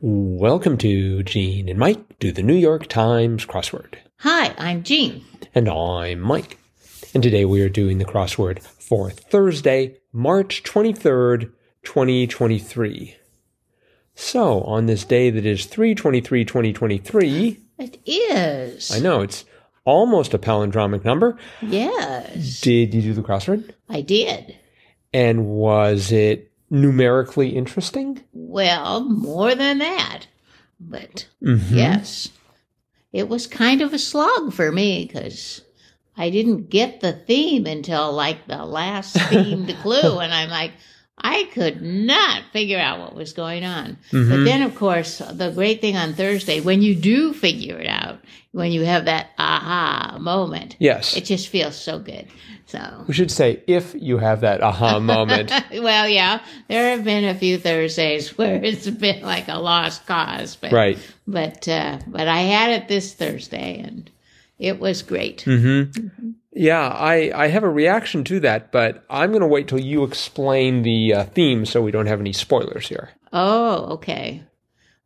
Welcome to Jean and Mike do the New York Times crossword. Hi, I'm Jean. And I'm Mike. And today we are doing the crossword for Thursday, March 23rd, 2023. So, on this day that is 323 2023, It is. I know it's almost a palindromic number. Yes, Did you do the crossword? I did. And was it numerically interesting? Well, more than that. But Mhm. yes, it was kind of a slog for me because I didn't get the theme until like the last themed clue. And I'm like, I could not figure out what was going on. But Mhm. then, of course, the great thing on Thursday, when you do figure it out, when you have that aha moment, Yes. it just feels so good. So we should say if you have that aha moment. well, yeah, there have been a few Thursdays where it's been like a lost cause, but right. but uh, but I had it this Thursday and it was great. Mm-hmm. Yeah, I, I have a reaction to that, but I'm going to wait till you explain the uh, theme so we don't have any spoilers here. Oh, okay.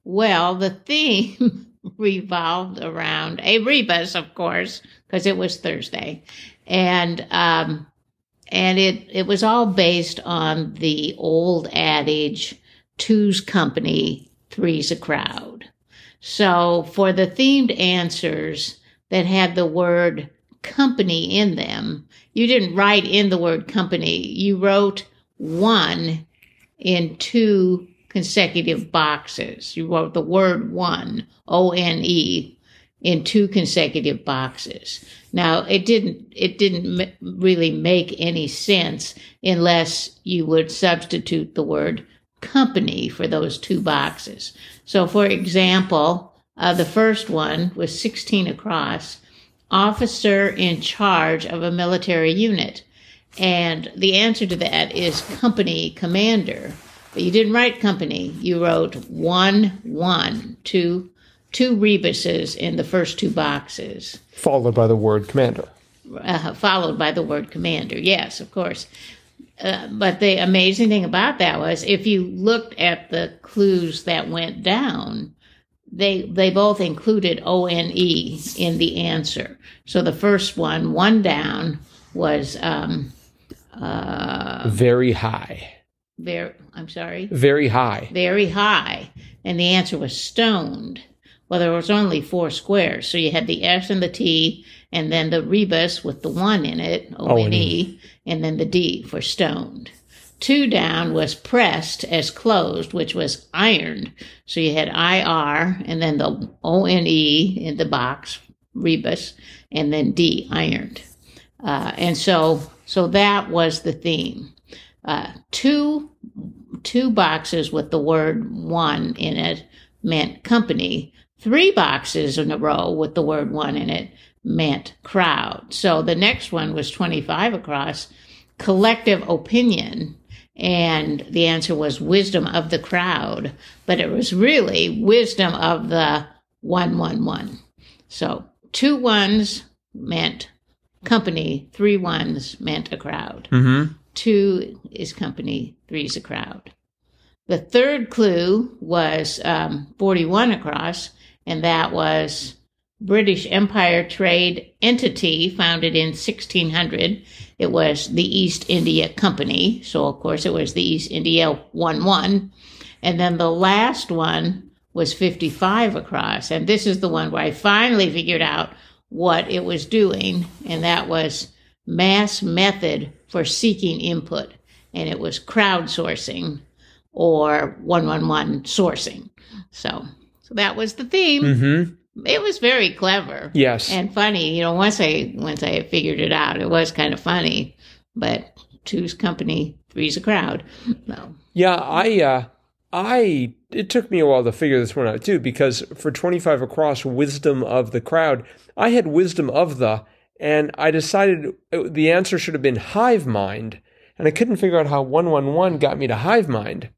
Well, the theme revolved around a rebus, of course, because it was Thursday, and um, and it it was all based on the old adage, two's company, three's a crowd. So for the themed answers that had the word company in them, you didn't write in the word company. You wrote one in two consecutive boxes. You wrote the word one, O N E, in two consecutive boxes. Now, it didn't it didn't m- really make any sense unless you would substitute the word company for those two boxes. So, for example, uh, the first one was 16 across, officer in charge of a military unit. And the answer to that is company commander. But you didn't write company. You wrote one, one, two, two rebuses in the first two boxes, Followed by the word commander. uh, followed by the word commander. Yes, of course. Uh, but the amazing thing about that was if you looked at the clues that went down, they they both included O N E in the answer. So the first one, one down, was um, uh, Very high. very. I'm sorry. Very high. very high, and the answer was stoned. Well, there was only four squares, so you had the S and the T, and then the rebus with the one in it, O N E, and then the D for stoned. Two down was pressed as closed, which was ironed. So you had I R, and then the O N E in the box, rebus, and then D ironed. Uh, and so, so that was the theme. Uh, two two boxes with the word one in it meant company. Three boxes in a row with the word one in it meant crowd. So the next one was 25 across, collective opinion. And the answer was wisdom of the crowd, but it was really wisdom of the 111. So two ones meant company, three ones meant a crowd Mm-hmm. two is company, three is a crowd. The third clue was um, 41 across, and that was British Empire trade entity founded in 1600. It was the East India Company, so of course it was the East India 1 1. And then the last one was 55 across, and this is the one where I finally figured out what it was doing, and that was mass method for seeking input, and it was crowdsourcing or 111 sourcing. So, so that was the theme. Mm-hmm. It was very clever Yes. and funny. You know, once I once I figured it out, it was kind of funny. But two's company, three's a crowd. So yeah, I uh I it took me a while to figure this one out too, because for 25 across wisdom of the crowd, I had wisdom of the and I decided the answer should have been hive mind, and I couldn't figure out how 111 got me to hive mind.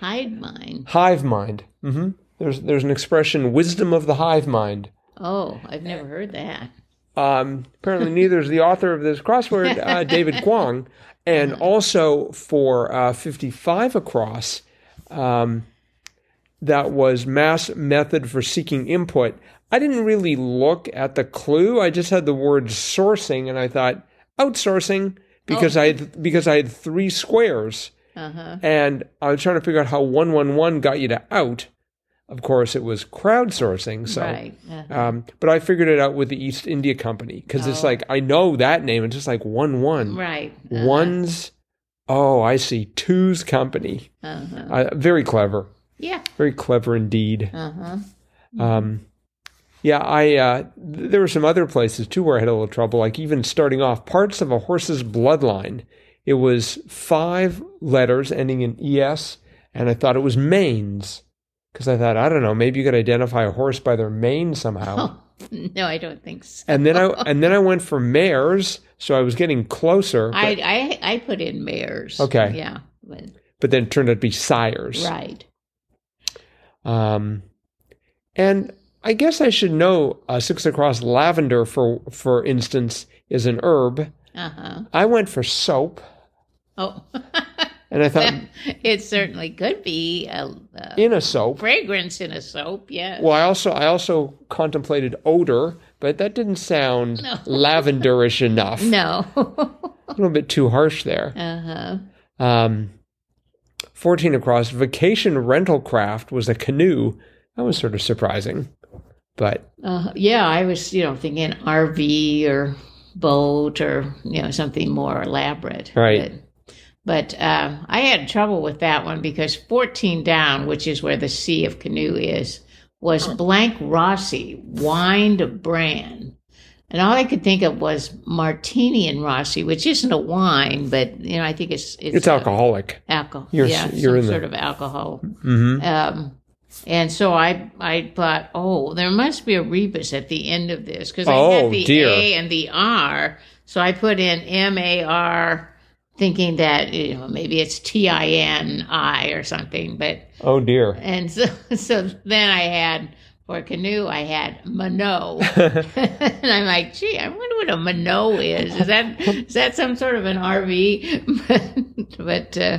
hide mine. Hive mind. Mm-hmm. There's there's an expression, wisdom of the hive mind. Oh, I've never heard that. Um, apparently, neither is the author of this crossword, uh, David Kwong. And also for uh, 55 across, um, that was mass method for seeking input. I didn't really look at the clue. I just had the word sourcing and I thought outsourcing because Oh. I had because I had three squares Uh-huh. and I was trying to figure out how 111 got you to out. Of course, it was crowdsourcing. So, right. Uh-huh. um, but I figured it out with the East India Company because it's Oh. like I know that name. It's just like one one right. Uh-huh. ones. Oh, I see. Two's company. Uh-huh. Uh, very clever. Yeah. Very clever indeed. Uh-huh. Um, yeah, I uh, th- there were some other places too where I had a little trouble. Like even starting off, parts of a horse's bloodline. It was five letters ending in es, and I thought it was manes because I thought I don't know maybe you could identify a horse by their mane somehow. No, I don't think so. And then I and then I went for mares, so I was getting closer. But, I, I I put in mares. Okay. Yeah. But, but then it turned out to be sires. right. Um, and I guess I should know uh, six across lavender, for for instance, is an herb. Uh-huh. I went for soap, Oh. and I thought it certainly could be a, a in a soap. fragrance in a soap, Yeah. Well, I also I also contemplated odor, but that didn't sound No. lavenderish enough. No. A little bit too harsh there. uh-huh. Um, 14 across, vacation rental craft was a canoe. That was sort of surprising. But Uh, yeah, I was, you know, thinking RV or boat or, you know, something more elaborate. Right. But, but um, I had trouble with that one because 14 down, which is where the Sea of Canoe is, was Blank Rossi, wined brand. And all I could think of was Martini and Rossi, which isn't a wine, but, you know, I think it's it's a- alcoholic. alcohol. You're- yeah, you're some in the- sort of alcohol. hmm Um, and so I I thought, oh, there must be a rebus at the end of this because I Oh, had the dear. A and the R. So I put in M A R, thinking that you know maybe it's T I N I or something. But Oh dear. and so so then I had for canoe I had Minot, and I'm like, gee, I wonder what a Minot is. Is that is that some sort of an RV? but uh,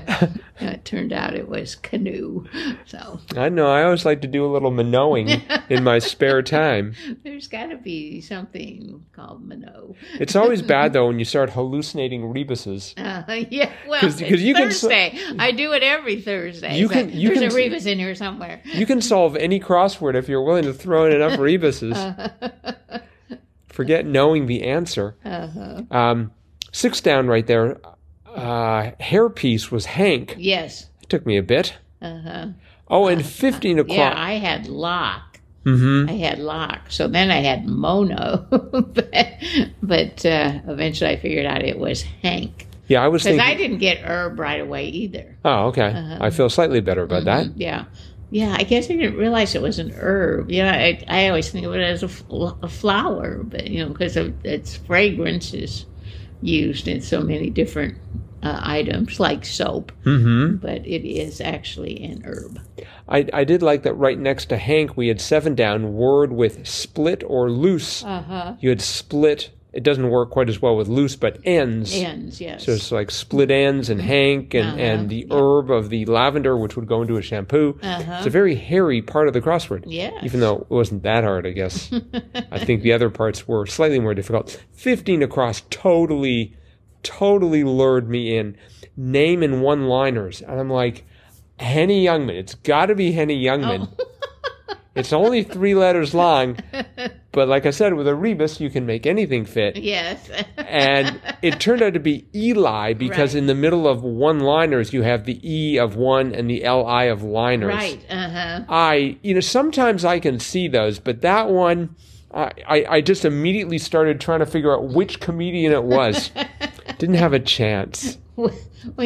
it turned out it was canoe. So I know. I always like to do a little minowing in my spare time. there's got to be something called Minot. It's always bad though when you start hallucinating rebuses. Uh, yeah, well, 'Cause- 'cause you can s- Thursday. I do it every Thursday. You So can- you there's can a rebus in here somewhere. You can solve any crossword if you're willing to throw in enough rebuses. Forget knowing the answer. Uh-huh. Um, six down right there. Uh, hairpiece was Hank. Yes. It took me a bit. Uh-huh. Oh, and 15 o'clock. Yeah, I had lock. hmm I had lock. So then I had mono, but, but uh, eventually I figured out it was Hank Yeah, I was because. I didn't get herb right away either. oh, okay. Uh-huh. I feel slightly better about that. Mhm, Yeah. Yeah, I guess I didn't realize it was an herb. Yeah, I, I always think of it as a, fl- a flower, but you know, because of its fragrance is used in so many different uh, items, like soap. hmm But it is actually an herb. I, I did like that right next to Hank, we had seven down, word with split or loose. Uh huh. You had split. It doesn't work quite as well with loose, but ends. Ends, yes. So it's like split ends and Hank and, Uh-huh, and the yeah. herb of the lavender, which would go into a shampoo. Uh-huh. It's a very hairy part of the crossword. Yes. Even though it wasn't that hard, I guess. I think the other parts were slightly more difficult. 15 across totally, totally lured me in. Name and one liners. And I'm like, Henny Youngman. It's got to be Henny Youngman. Oh. it's only three letters long. But like I said, with a rebus, you can make anything fit. yes. And it turned out to be Eli because Right. in the middle of one liners, you have the E of one and the LI of liners. right. Uh huh. I, you know, sometimes I can see those, but that one, I, I, I just immediately started trying to figure out which comedian it was. Didn't have a chance. Well,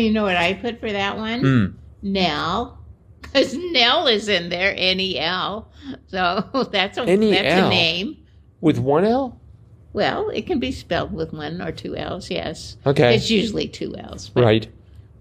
you know what I put for that one? Hmm. Nell. Because Nell is in there, N E L. So that's a, that's N-E-L? a name. With one L? Well, it can be spelled with one or two L's, yes. Okay. It's usually two L's. But, Right.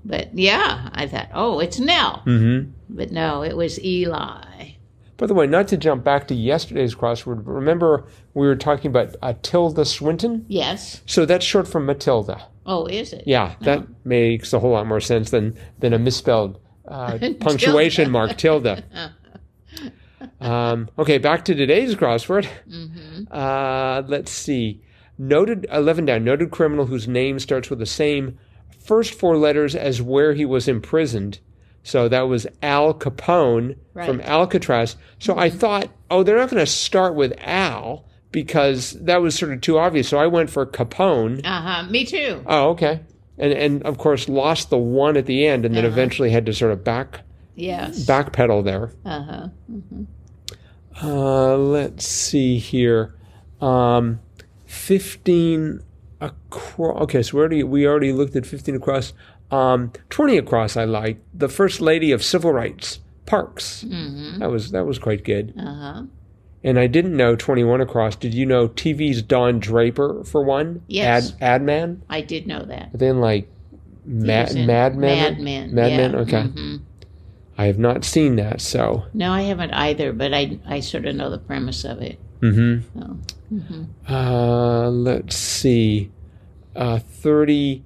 But yeah, I thought, oh, it's Nell. Mm-hmm. But no, it was Eli. By the way, not to jump back to yesterday's crossword, but remember we were talking about uh, Tilda Swinton? Yes. So that's short for Matilda. Oh, is it? Yeah, that makes a whole lot more sense than than a misspelled uh, punctuation mark tilde. um, okay, back to today's crossword. hmm Uh, let's see. Noted 11 down. Noted criminal whose name starts with the same first four letters as where he was imprisoned. So that was Al Capone from Alcatraz. So I thought, oh, they're not going to start with Al because that was sort of too obvious. So I went for Capone. Uh huh. Me too. Oh, okay. And and of course lost the one at the end, and then Uh-huh. eventually had to sort of back Yes. backpedal there. Uh huh. Uh, let's see here. Um, 15 across. Okay, so we already, we already looked at 15 across. Um, 20 across, I like. The First Lady of Civil Rights, Parks. Mm-hmm. That was that was quite good. Uh huh. And I didn't know 21 across. Did you know TV's Don Draper for one? Yes. Ad, ad Man? I did know that. But then like Mad, Mad Men? Mad Men. Mad yeah. Men? Okay. Mhm. I have not seen that, so. No, I haven't either, but I I sort of know the premise of it. hmm So. hmm Uh, let's see. Uh, 30,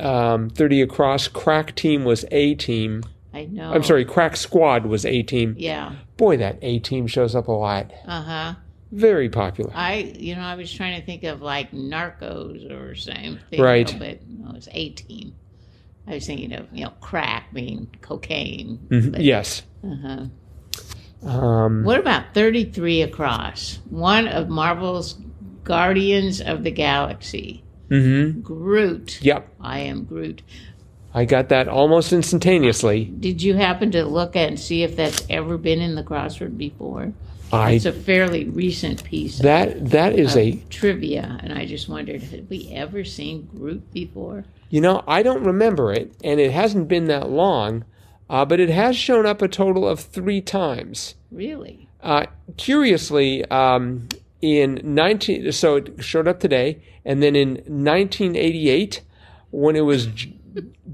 um, 30 across. Crack team was A team. I know. I'm sorry, crack squad was A team. Yeah. Boy, that A team shows up a lot. Uh huh. Very popular. I, you know, I was trying to think of like Narcos or something. Right. you know, but no, it's 18. I was thinking of, you know, crack being cocaine. Mhm, but- Yes. Uh-huh. Um, What about 33 across? One of Marvel's Guardians of the Galaxy. Mm-hmm. Groot. Yep. I am Groot. I got that almost instantaneously. Did you happen to look at and see if that's ever been in the crossword before? I It's a fairly recent piece that that is of a trivia, and I just wondered, had we ever seen Groot before? you know I don't remember it, and it hasn't been that long, uh, but it has shown up a total of three times. Really? Uh, curiously, um, in 19, so it showed up today, and then in 1988, when it was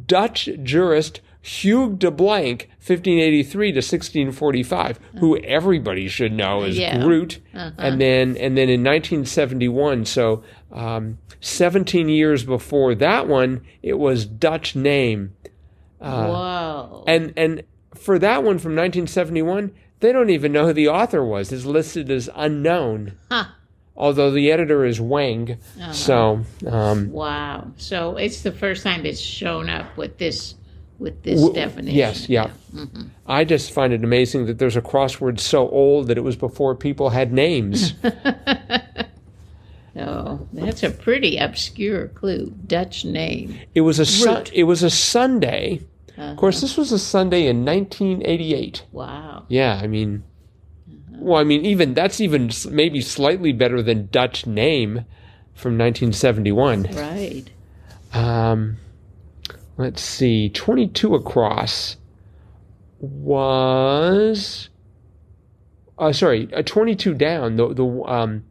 Dutch jurist Hugo de Blanc, 1583 to 1645, who everybody should know as Yeah. Groot, Uh-huh. and then and then in 1971, so um, 17 years before that one, it was Dutch name. Uh, Whoa. and and for that one from 1971, they don't even know who the author was. It's listed as unknown, Huh. Although the editor is Weng. Uh-huh. So um, Wow. So it's the first time it's shown up with this with this W- definition. yes, yeah. Mhm. I just find it amazing that there's a crossword so old that it was before people had names. Oh, that's a pretty obscure clue. Dutch name. it was a it was a Sunday. Uh-huh. Of course, this was a Sunday in 1988. Wow. Yeah, I mean, well, I mean, even that's even maybe slightly better than Dutch name from 1971. Right. Um, let's see, 22 across was, uh, sorry, uh, 22 down. The the um,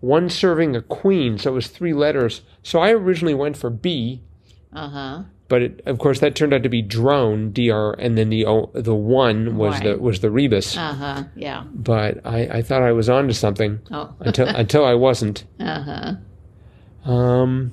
one serving a queen, so it was three letters. So I originally went for B, Uh huh. But it, of course that turned out to be drone, dr, and then the the one was the was the rebus. Uh huh. Yeah. But I, I thought I was onto something Oh. until until I wasn't. uh huh. Um,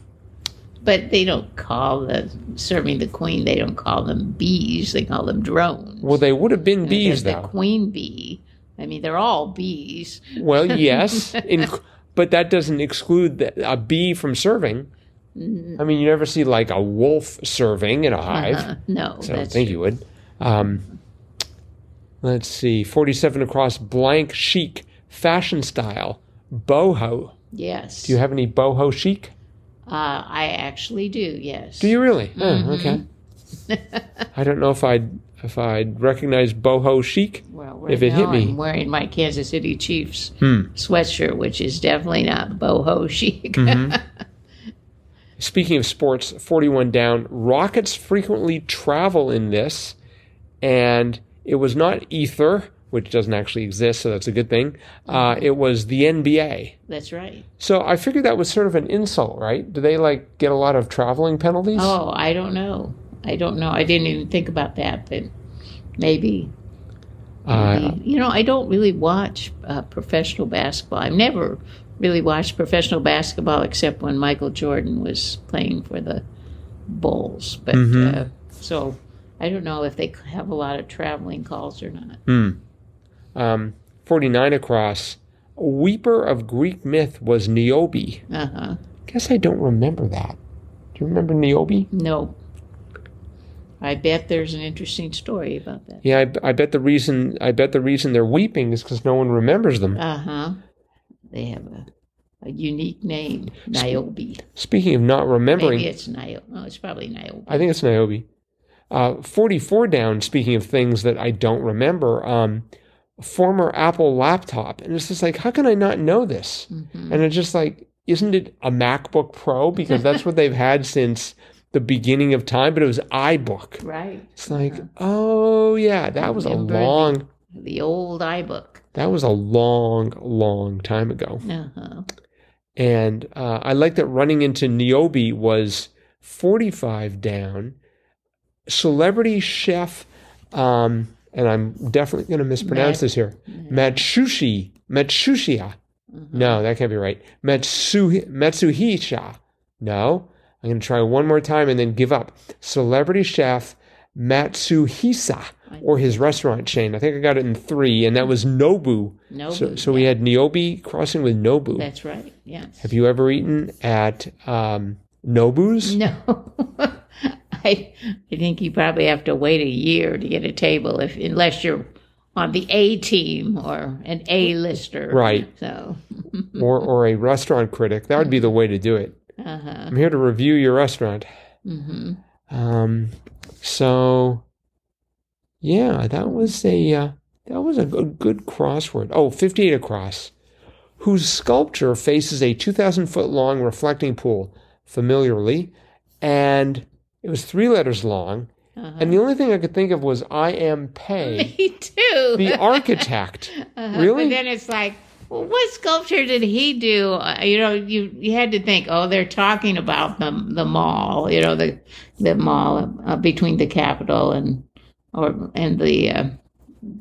But they don't call the serving the queen. They don't call them bees. They call them drones. well, they would have been bees the though. queen bee. I mean, they're all bees. Well, yes, in, but that doesn't exclude the, a bee from serving. Mm, I mean, you never see like a wolf serving in a hive. uh-huh. No, so I don't think you would. Um, let's see, forty-seven across, blank chic, fashion style, boho. yes. Do you have any boho chic? Uh, I actually do. Yes. Do you really? Mm-hmm. Oh, okay. I don't know if I'd if I'd recognize boho chic. Well, right If it hit me. I'm wearing my Kansas City Chiefs Hmm. sweatshirt, which is definitely not boho chic. Mm-hmm. Speaking of sports, 41 down, Rockets frequently travel in this, and it was not Ether, which doesn't actually exist, so that's a good thing. Uh, it was the NBA. That's right. So I figured that was sort of an insult, right? Do they like get a lot of traveling penalties? Oh, I don't know. I don't know. I didn't even think about that, but maybe. Uh, maybe. you know, I don't really watch uh, professional basketball. I've never really watched professional basketball except when Michael Jordan was playing for the Bulls. But Mhm. uh, so I don't know if they have a lot of traveling calls or not. hmm. Um, 49 across. Weeper of Greek myth was Niobe. Uh huh. Guess I don't remember that. Do you remember Niobe? No. I bet there's an interesting story about that. Yeah, I, I bet the reason I bet the reason they're weeping is because no one remembers them. Uh huh. They have a, a unique name, Niobe. Speaking of not remembering, Maybe it's Niobe. Oh, it's probably Niobe. I think it's Niobe. Uh, 44 down, speaking of things that I don't remember, um, former Apple laptop. And it's just like, how can I not know this? Mhm. And it's just like, isn't it a MacBook Pro? Because that's what they've had since the beginning of time, but it was iBook. Right. It's like, oh yeah, that was a long, The old iBook. that was a long, long time ago. Uh huh. And uh, I like that running into Niobe was 45 down. Celebrity chef, um, and I'm definitely going to mispronounce Mat- this here. Matsushi, Matsushia. No, that can't be right. Matsu, Matsuhisha. No, I'm going to try one more time and then give up. Celebrity chef Matsuhisa, or his restaurant chain. I think I got it in three, and that was Nobu. No. So, so we had Niobe crossing with Nobu. That's right. Yes. Have you ever eaten at um, Nobu's? No. I I think you probably have to wait a year to get a table if unless you're on the A team or an A lister. Right. So Or, or a restaurant critic? That would be the way to do it. uh huh. I'm here to review your restaurant. hmm Um, so, yeah, that was a uh, that was a good, good crossword. Oh, 58 across. Whose sculpture faces a 2,000 foot long reflecting pool familiarly, and it was three letters long. Uh-huh. And the only thing I could think of was I. M. Pei, Me too. the architect. Uh-huh. Really? But then it's like, well, what sculpture did he do? Uh, you know, you you had to think, oh, they're talking about the the mall. You know, the the mall uh, between the Capitol and or and the uh,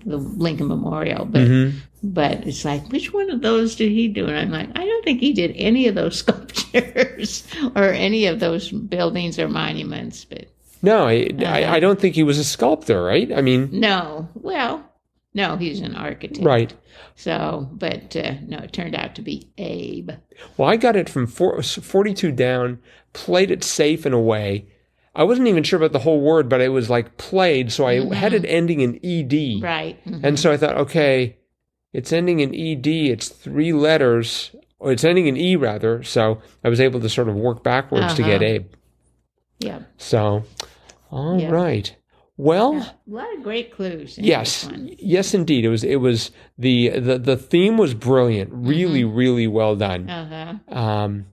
the Lincoln Memorial. But Mhm. but it's like, which one of those did he do? And I'm like, I don't think he did any of those sculptures or any of those buildings or monuments. But No, I, I, I don't think he was a sculptor, right? I mean, no, well, no, he's an architect. right. So, but uh, no, it turned out to be Abe. Well, I got it from four, 42 down, played it safe in a way. I wasn't even sure about the whole word, but it was like played, so I had it ending in ed. Right. Mhm. And so I thought, okay, it's ending in ed. It's three letters, or it's ending in e rather. So I was able to sort of work backwards to get Uh-huh. Abe. Yeah. So, all right. Yeah. Well, A lot of great clues. yes, yes, indeed. It was. It was the the the theme was brilliant. Really, Mm-hmm. really well done. Uh-huh. Um,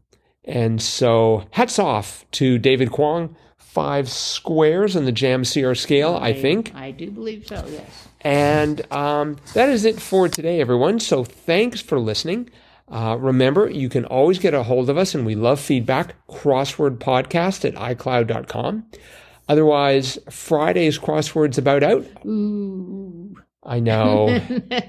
and so, hats off to David Kwong. Five squares on the JAMCR scale, I think. I do believe so, yes. And um, that is it for today, everyone. So thanks for listening. Uh, remember, you can always get a hold of us, and we love feedback. Crosswordpodcast at iCloud.com. Otherwise, Friday's crossword's about out. Ooh. I know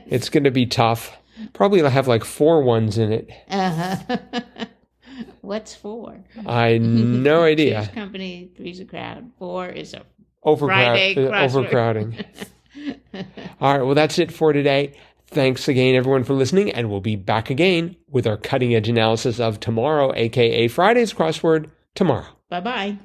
it's going to be tough. Probably I'll have like four ones in it. Uh-huh. What's four? I no idea. company, three's a crowd. Four is a Overcrowd- Friday uh, overcrowding. All right. Well, that's it for today. Thanks again, everyone, for listening, and we'll be back again with our cutting edge analysis of tomorrow, aka Friday's crossword, tomorrow. bye bye.